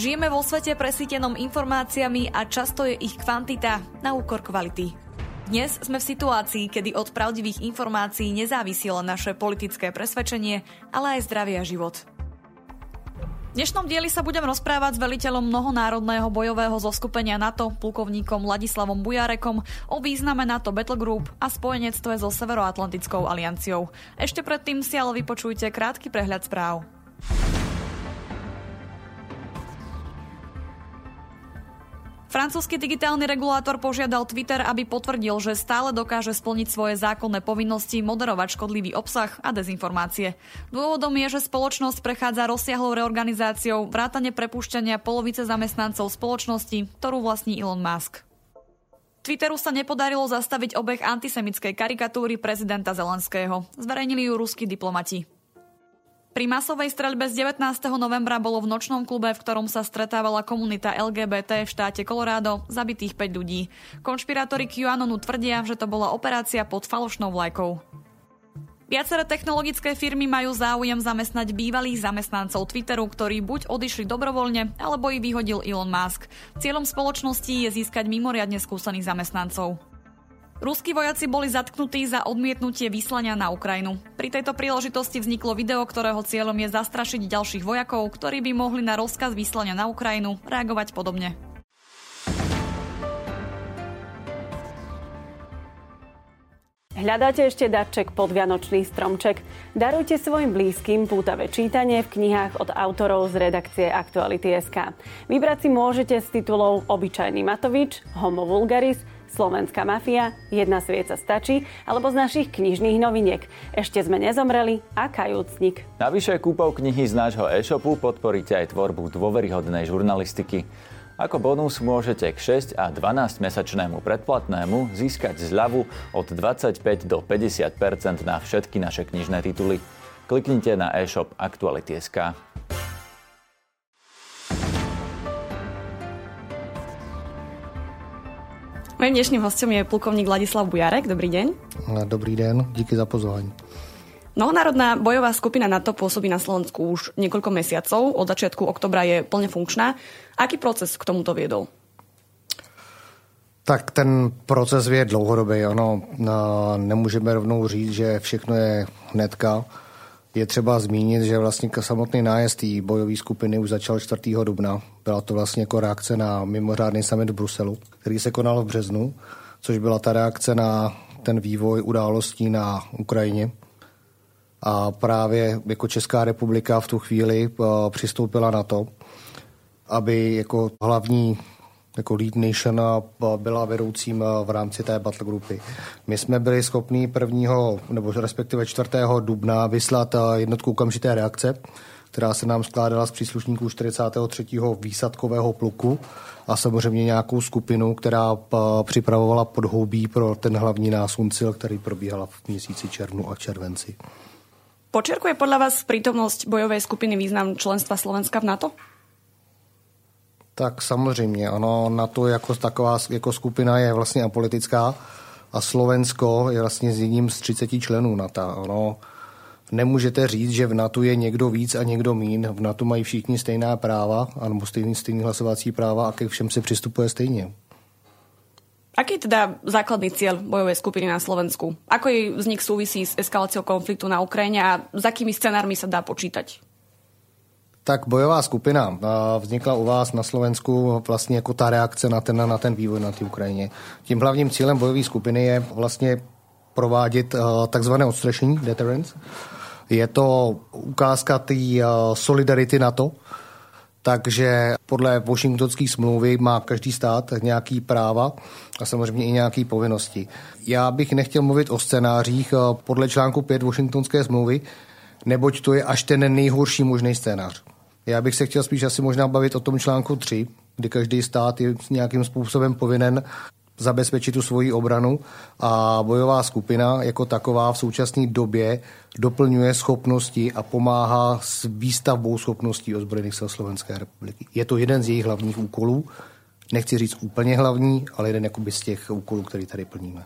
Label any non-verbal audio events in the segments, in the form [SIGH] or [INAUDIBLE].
Žijeme vo svete presítenom informáciami a často je ich kvantita na úkor kvality. Dnes sme v situácii, kedy od pravdivých informácií nezávisí len naše politické presvedčenie, ale aj zdravie a život. V dnešnom dieli sa budem rozprávať s veliteľom mnohonárodného bojového zoskupenia NATO, plukovníkom Ladislavom Bujarekom, o význame NATO Battle Group a spojenectve so Severoatlantickou alianciou. Ešte predtým si ale vypočujte krátky prehľad správ. Francúzsky digitálny regulátor požiadal Twitter, aby potvrdil, že stále dokáže splniť svoje zákonné povinnosti moderovať škodlivý obsah a dezinformácie. Dôvodom je, že spoločnosť prechádza rozsiahlou reorganizáciou vrátane prepušťania polovice zamestnancov spoločnosti, ktorú vlastní Elon Musk. Twitteru sa nepodarilo zastaviť obeh antisemickej karikatúry prezidenta Zelenského. Zverejnili ju ruskí diplomati. Pri masovej streľbe z 19. novembra bolo v nočnom klube, v ktorom sa stretávala komunita LGBT v štáte Colorado, zabitých 5 ľudí. Konšpirátori QAnonu tvrdia, že to bola operácia pod falošnou vlajkou. Viaceré technologické firmy majú záujem zamestnať bývalých zamestnancov Twitteru, ktorí buď odišli dobrovoľne, alebo ich vyhodil Elon Musk. Cieľom spoločnosti je získať mimoriadne skúsených zamestnancov. Ruskí vojaci boli zatknutí za odmietnutie vyslania na Ukrajinu. Pri tejto príležitosti vzniklo video, ktorého cieľom je zastrašiť ďalších vojakov, ktorí by mohli na rozkaz vyslania na Ukrajinu reagovať podobne. Hľadáte ešte darček pod Vianočný stromček? Darujte svojim blízkym pútavé čítanie v knihách od autorov z redakcie Aktuality.sk. Vybrať si môžete z titulov Obyčajný Matovič, Homo Vulgaris, Slovenská mafia, Jedna svieca stačí, alebo z našich knižných noviniek Ešte sme nezomreli a Kajúcnik. Navyše kúpou knihy z nášho e-shopu podporíte aj tvorbu dôveryhodnej žurnalistiky. Ako bonus môžete k 6 a 12 mesačnému predplatnému získať zľavu od 25 do 50% na všetky naše knižné tituly. Kliknite na e-shop Aktuality.sk. Mojím dnešným hostem je plukovník Ladislav Bujarek. Dobrý deň. Dobrý den, díky za pozvání. Mnohonárodná bojová skupina NATO pôsobí na Slovensku už niekoľko mesiacov. Od začiatku oktobra je plne funkčná. Aký proces k tomuto viedol? Tak ten proces je dlouhodobý. Ono nemůžeme rovnou říct, že všechno je hnedka. Je třeba zmínit, že vlastně samotný nájezd té bojové skupiny už začal 4. dubna. Byla to vlastně jako reakce na mimořádný summit v Bruselu, který se konal v březnu, což byla ta reakce na ten vývoj událostí na Ukrajině. A právě jako Česká republika v tu chvíli eh, přistoupila na to, aby jako hlavní jako lead nation byla vedoucím v rámci té battle grupy. My jsme byli schopni prvního, nebo respektive 4. dubna vyslat jednotku okamžité reakce, která se nám skládala z příslušníků 43. výsadkového pluku a samozřejmě nějakou skupinu, která připravovala podhoubí pro ten hlavní násuncil, který probíhala v měsíci červnu a červenci. Počerkuje podľa vás prítomnosť bojovej skupiny význam členstva Slovenska v NATO? Tak samozřejmě, ano, na to jako taková jako skupina je vlastně apolitická a Slovensko je vlastně z jedním z 30 členů NATO. Ono, nemůžete říct, že v NATO je někdo víc a někdo mín. V NATO mají všichni stejná práva, anebo stejný, stejný hlasovací práva a ke všem se přistupuje stejně. Aký je teda základný cieľ bojovej skupiny na Slovensku? Ako jej vznik súvisí s eskaláciou konfliktu na Ukrajine a s akými scenármi sa dá počítať? Tak bojová skupina vznikla u vás na Slovensku vlastně jako ta reakce na ten, na ten vývoj na té Ukrajině. Tím hlavním cílem bojové skupiny je vlastně provádět takzvané odstrašení, deterrence. Je to ukázka té solidarity NATO, takže podle Washingtonské smlouvy má každý stát nějaký práva a samozřejmě i nějaké povinnosti. Já bych nechtěl mluvit o scénářích podle článku 5 Washingtonské smlouvy, neboť to je až ten nejhorší možný scénář. Já bych se chtěl spíš asi možná bavit o tom článku 3, kdy každý stát je nějakým způsobem povinen zabezpečit tu svoji obranu a bojová skupina jako taková v současné době doplňuje schopnosti a pomáhá s výstavbou schopností ozbrojených sil Slovenské republiky. Je to jeden z jejich hlavních úkolů, nechci říct úplně hlavní, ale jeden jakoby z těch úkolů, který tady plníme.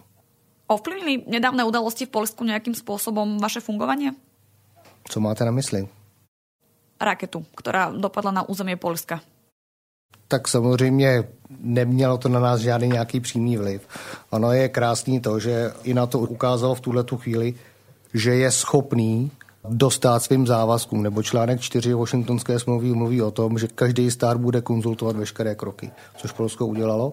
Ovplyvnili nedávné udalosti v Polsku nějakým způsobem vaše fungování? Co máte na mysli? Raketu, která dopadla na území Polska. tak samozřejmě nemělo to na nás žádný nějaký přímý vliv. Ono je krásný to, že i na to ukázalo v tuhle tu chvíli, že je schopný dostat svým závazkům, nebo článek 4 Washingtonské smlouvy mluví o tom, že každý stát bude konzultovat veškeré kroky, což Polsko udělalo.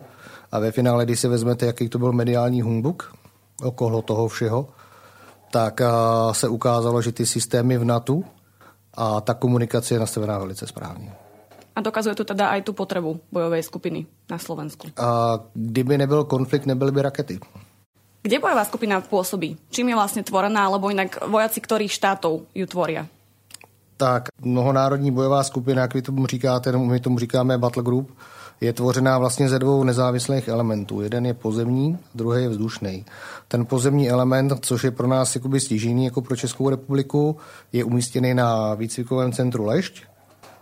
A ve finále, když si vezmete, jaký to byl mediální humbuk okolo toho všeho, tak se ukázalo, že ty systémy v NATO a ta komunikace je nastavená velice správně. A dokazuje to teda aj tu potrebu bojovej skupiny na Slovensku. A kdyby nebyl konflikt, nebyly by rakety. Kde bojová skupina pôsobí? Čím je vlastne tvorená, alebo inak vojaci ktorých štátov ju tvoria? Tak, mnohonárodní bojová skupina, jak vy tomu říkáte, my tomu říkáme Battle Group, je tvořená vlastně ze dvou nezávislých elementů. Jeden je pozemní, druhý je vzdušný. Ten pozemní element, což je pro nás jakoby stěžení jako pro Českou republiku, je umístěný na výcvikovém centru Lešť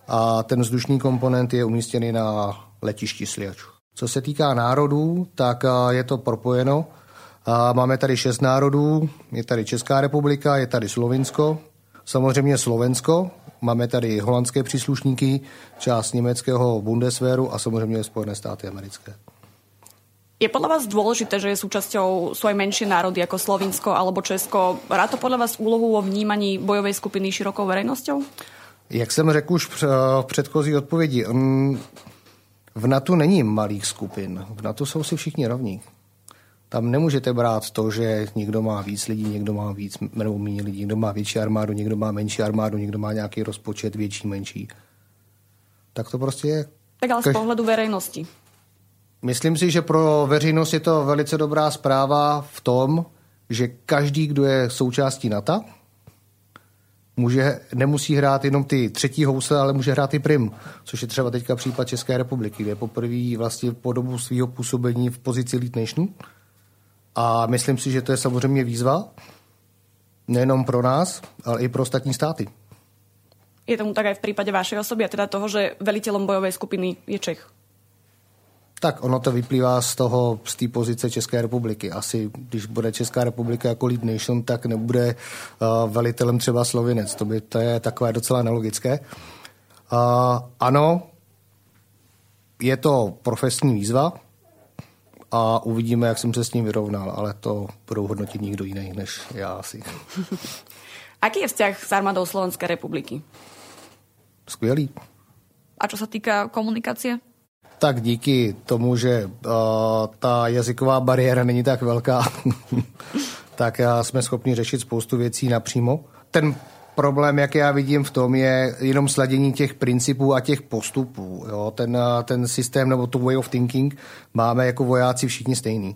a ten vzdušný komponent je umístěný na letišti Sliač. Co se týká národů, tak je to propojeno. Máme tady šest národů, je tady Česká republika, je tady Slovinsko, samozřejmě Slovensko, máme tady holandské příslušníky, část německého Bundeswehru a samozřejmě Spojené státy americké. Je podľa vás dôležité, že je súčasťou svoje menšie národy ako Slovinsko alebo Česko? Hrá to podľa vás úlohu vo vnímaní bojovej skupiny širokou verejnosťou? Jak jsem řekl už v předchozí odpovědi, v NATO není malých skupin. V NATO jsou si všichni rovní. Tam nemůžete brát to, že někdo má víc lidí, někdo má víc nebo méně lidí, někdo má větší armádu, někdo má menší armádu, někdo má nějaký rozpočet větší, menší. Tak to prostě je. Tak ale z pohledu veřejnosti. Myslím si, že pro veřejnost je to velice dobrá zpráva v tom, že každý, kdo je součástí NATO, může, nemusí hrát jenom ty třetí housle, ale může hrát i prim, což je třeba teďka případ České republiky, kde poprvé vlastně po dobu svého působení v pozici Lead Nation. A myslím si, že to je samozřejmě výzva, nejenom pro nás, ale i pro ostatní státy. Je tomu tak aj v prípade vašej osoby a teda toho, že veliteľom bojovej skupiny je Čech? Tak ono to vyplývá z toho, z té pozice České republiky. Asi, když bude Česká republika jako lead nation, tak nebude uh, velitelem třeba Slovinec. To, by, to je takové docela nelogické. Uh, ano, je to profesní výzva a uvidíme, jak jsem se s ním vyrovnal, ale to budou hodnotit nikdo jiný než já asi. [LAUGHS] Aký je vzťah s armádou Slovenské republiky? Skvělý. A čo se týká komunikácie? tak díky tomu, že uh, ta jazyková bariéra není tak velká, [LAUGHS] tak uh, jsme schopni řešit spoustu věcí napřímo. Ten problém, jak já vidím v tom, je jenom sladění těch principů a těch postupů. Jo? Ten, uh, ten systém nebo tu way of thinking máme jako vojáci všichni stejný.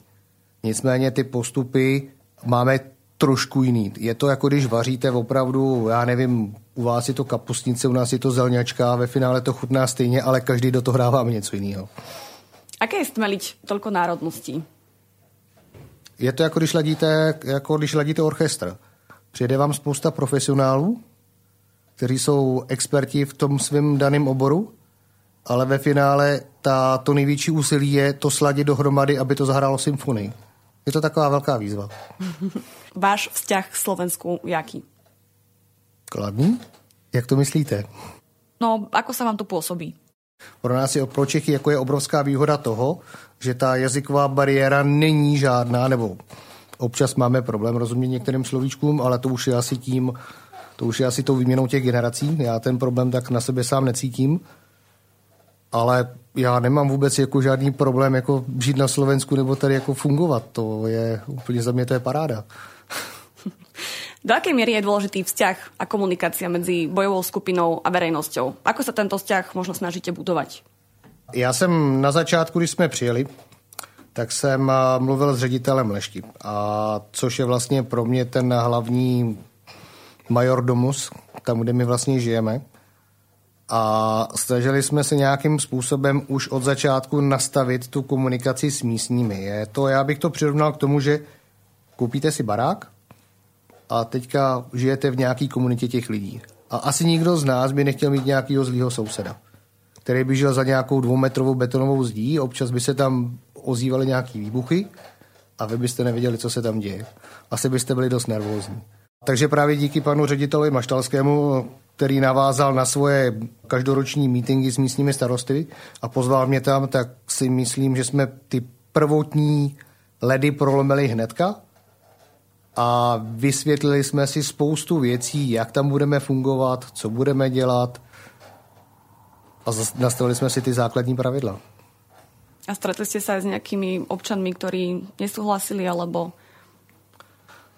Nicméně ty postupy máme trošku jiný. Je to jako když vaříte opravdu, já nevím, u vás je to kapustnice, u nás je to zelňačka, ve finále to chutná stejně, ale každý do toho hrává něco jiného. Aké je stmeliť tolko národností? Je to jako když ladíte, jako když ladíte orchestr. Přijede vám spousta profesionálů, kteří jsou experti v tom svém daném oboru, ale ve finále ta, to největší úsilí je to sladit dohromady, aby to zahrálo symfonii. Je to taková velká výzva. [LAUGHS] Váš vzťah k Slovensku jaký? Kladný? Jak to myslíte? No, ako se vám to působí? Pro nás je pro Čechy jako je obrovská výhoda toho, že ta jazyková bariéra není žádná, nebo občas máme problém rozumět některým slovíčkům, ale to už je asi tím, to už je asi tou výměnou těch generací. Já ten problém tak na sebe sám necítím, ale já nemám vůbec jako žádný problém jako žít na Slovensku nebo tady jako fungovat. To je úplně za mě to je paráda. [LAUGHS] Do akej miery je dôležitý vzťah a komunikácia medzi bojovou skupinou a verejnosťou? Ako sa tento vzťah možno snažíte budovať? Já jsem na začátku, když jsme přijeli, tak jsem mluvil s ředitelem Lešti, a což je vlastně pro mě ten hlavní majordomus, tam, kde my vlastně žijeme. A snažili jsme se nějakým způsobem už od začátku nastavit tu komunikaci s místními. Je to, já bych to přirovnal k tomu, že koupíte si barák, a teďka žijete v nějaké komunitě těch lidí. A asi nikdo z nás by nechtěl mít nějakého zlého souseda, který by žil za nějakou dvoumetrovou betonovou zdí, občas by se tam ozývaly nějaké výbuchy a vy byste nevěděli, co se tam děje. Asi byste byli dost nervózní. Takže právě díky panu řediteli Maštalskému který navázal na svoje každoroční mítingy s místními starosty a pozval mě tam, tak si myslím, že jsme ty prvotní ledy prolomili hnedka a vysvětlili jsme si spoustu věcí, jak tam budeme fungovat, co budeme dělat a nastavili jsme si ty základní pravidla. A stretli ste sa aj s nejakými občanmi, ktorí nesúhlasili, alebo...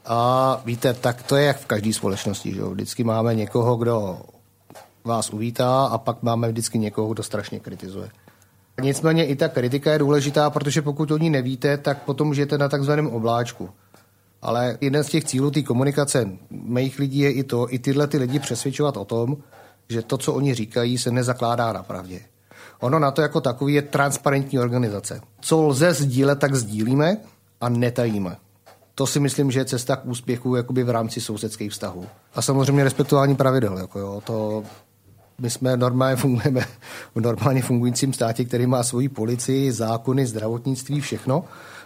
A víte, tak to je jak v každé společnosti. Že? Vždycky máme někoho, kdo vás uvítá a pak máme vždycky někoho, kdo strašně kritizuje. Nicméně i ta kritika je důležitá, protože pokud o ní nevíte, tak potom žijete na takzvaném obláčku. Ale jeden z těch cílů té komunikace mých lidí je i to, i tyhle ty lidi přesvědčovat o tom, že to, co oni říkají, se nezakládá na pravdě. Ono na to jako takový je transparentní organizace. Co lze sdílet, tak sdílíme a netajíme. To si myslím, že je cesta k úspěchu jakoby v rámci sousedských vztahů. A samozřejmě respektování pravidel. Jako jo, to my jsme normálně [LAUGHS] fungujeme v normálně fungujícím státě, který má svoji policii, zákony, zdravotnictví, všechno.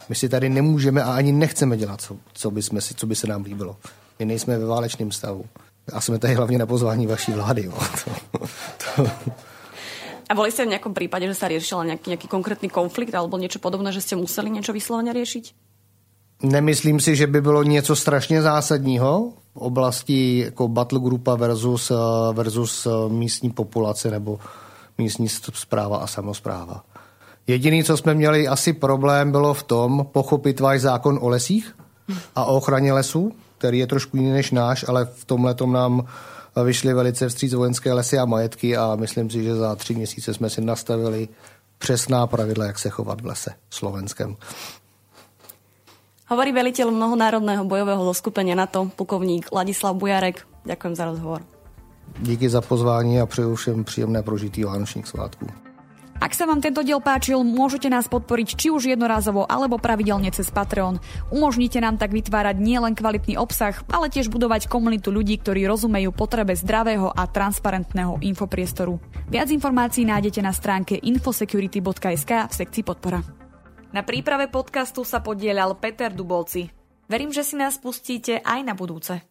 My si tady nemůžeme a ani nechceme dělat, co, co, by, jsme si, co by se nám líbilo. My nejsme ve válečném stavu. A jsme tady hlavně na pozvání vaší vlády. Jo. [LAUGHS] To, to, a boli ste v nejakom prípade, že sa riešil nejaký, nejaký konkrétny konflikt alebo niečo podobné, že ste museli niečo vyslovene riešiť? Nemyslím si, že by bylo něco strašně zásadního v oblasti jako battle grupa versus, versus místní populace nebo místní zpráva a samozpráva. Jediný, co jsme měli asi problém, bylo v tom pochopit váš zákon o lesích a o ochraně lesů, který je trošku jiný než náš, ale v tomhle nám vyšly velice vstříc vojenské lesy a majetky a myslím si, že za tři měsíce jsme si nastavili přesná pravidla, jak se chovat v lese slovenském. Hovorí veliteľ mnohonárodného bojového zoskupenia NATO, plukovník Ladislav Bujarek. Ďakujem za rozhovor. Díky za pozvání a přeju všem příjemné prožitý vánočních svátků. Ak sa vám tento diel páčil, môžete nás podporiť či už jednorázovo alebo pravidelne cez Patreon. Umožnite nám tak vytvárať nielen kvalitný obsah, ale tiež budovať komunitu ľudí, ktorí rozumejú potrebe zdravého a transparentného infopriestoru. Viac informácií nájdete na stránke infosecurity.sk v sekcii podpora. Na príprave podcastu sa podielal Peter Dubolci. Verím, že si nás pustíte aj na budúce.